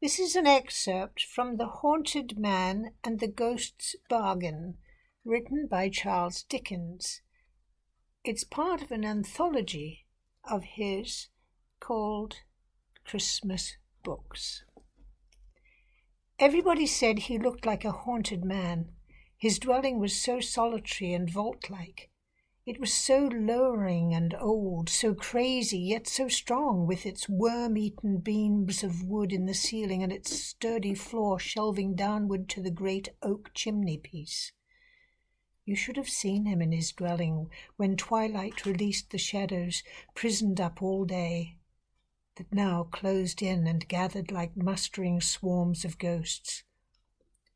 This is an excerpt from The Haunted Man and the Ghost's Bargain, written by Charles Dickens. It's part of an anthology of his called Christmas Books. Everybody said he looked like a haunted man. His dwelling was so solitary and vault like. It was so lowering and old, so crazy, yet so strong, with its worm eaten beams of wood in the ceiling and its sturdy floor shelving downward to the great oak chimney piece. You should have seen him in his dwelling when twilight released the shadows, prisoned up all day, that now closed in and gathered like mustering swarms of ghosts.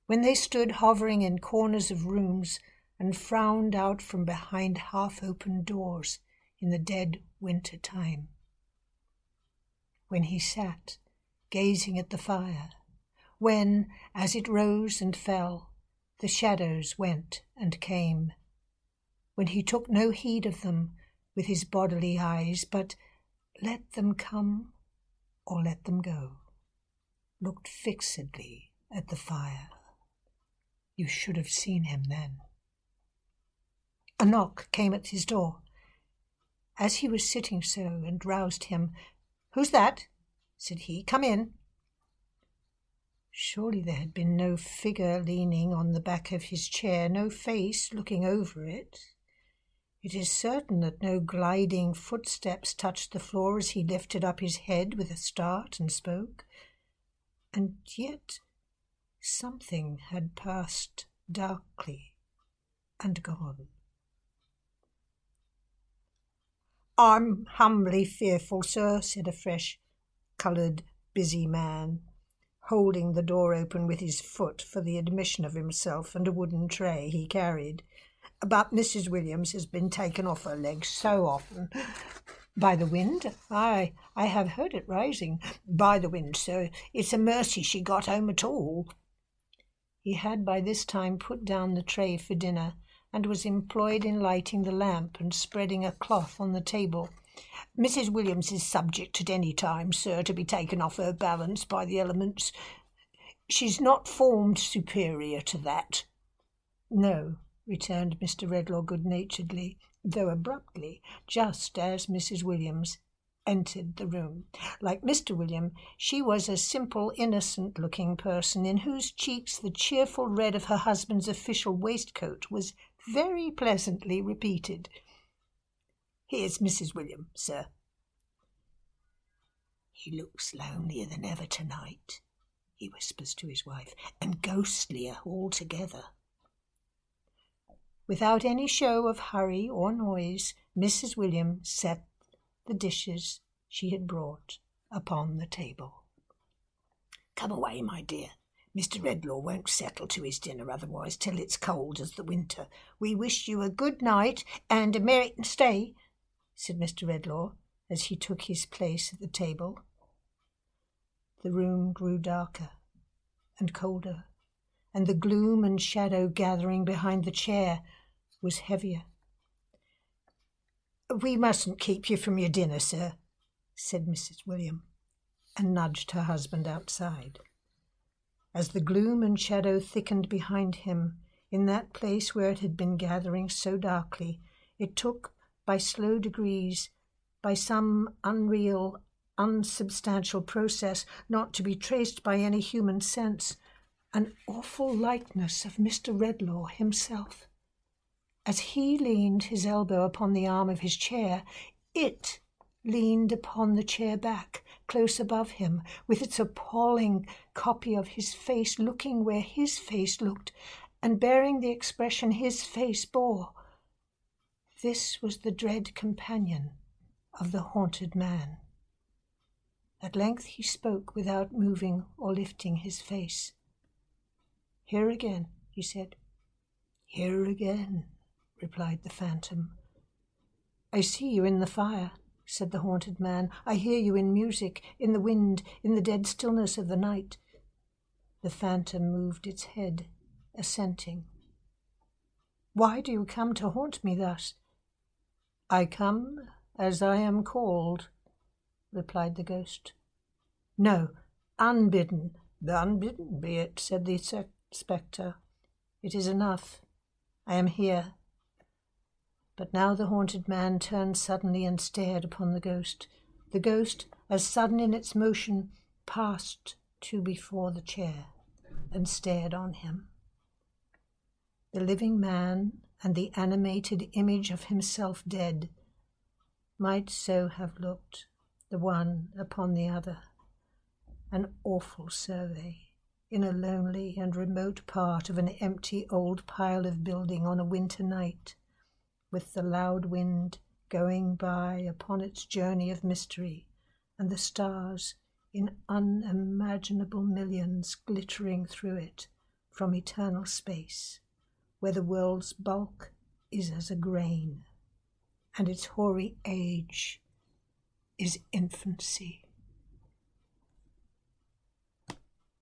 When they stood hovering in corners of rooms, and frowned out from behind half open doors in the dead winter time. When he sat, gazing at the fire, when, as it rose and fell, the shadows went and came, when he took no heed of them with his bodily eyes, but let them come or let them go, looked fixedly at the fire. You should have seen him then. A knock came at his door. As he was sitting so and roused him, Who's that? said he. Come in. Surely there had been no figure leaning on the back of his chair, no face looking over it. It is certain that no gliding footsteps touched the floor as he lifted up his head with a start and spoke. And yet something had passed darkly and gone. I'm humbly fearful, sir, said a fresh coloured, busy man, holding the door open with his foot for the admission of himself and a wooden tray he carried. But Mrs. Williams has been taken off her legs so often. By the wind? Ay, I have heard it rising. By the wind, sir. It's a mercy she got home at all. He had by this time put down the tray for dinner and was employed in lighting the lamp and spreading a cloth on the table. Mrs. Williams is subject at any time, sir, to be taken off her balance by the elements. She's not formed superior to that. No, returned Mr. Redlaw good naturedly, though abruptly, just as Mrs. Williams entered the room. Like Mr. William, she was a simple, innocent looking person in whose cheeks the cheerful red of her husband's official waistcoat was very pleasantly repeated. Here's Mrs. William, sir. He looks lonelier than ever tonight, he whispers to his wife, and ghostlier altogether. Without any show of hurry or noise, Mrs. William set the dishes she had brought upon the table. Come away, my dear, Mr. Redlaw won't settle to his dinner otherwise till it's cold as the winter. We wish you a good night and a merry stay, said Mr. Redlaw as he took his place at the table. The room grew darker and colder, and the gloom and shadow gathering behind the chair was heavier. We mustn't keep you from your dinner, sir, said Mrs. William, and nudged her husband outside. As the gloom and shadow thickened behind him, in that place where it had been gathering so darkly, it took, by slow degrees, by some unreal, unsubstantial process not to be traced by any human sense, an awful likeness of Mr. Redlaw himself. As he leaned his elbow upon the arm of his chair, it leaned upon the chair back, close above him, with its appalling copy of his face looking where his face looked, and bearing the expression his face bore. This was the dread companion of the haunted man. At length he spoke without moving or lifting his face. Here again, he said. Here again, replied the phantom. I see you in the fire said the haunted man. I hear you in music, in the wind, in the dead stillness of the night. The phantom moved its head, assenting. Why do you come to haunt me thus? I come as I am called, replied the ghost. No, unbidden. Unbidden be it, said the spectre. It is enough. I am here. But now the haunted man turned suddenly and stared upon the ghost. The ghost, as sudden in its motion, passed to before the chair and stared on him. The living man and the animated image of himself dead might so have looked, the one upon the other. An awful survey in a lonely and remote part of an empty old pile of building on a winter night, with the loud wind going by upon its journey of mystery, and the stars in unimaginable millions glittering through it from eternal space, where the world's bulk is as a grain, and its hoary age is infancy.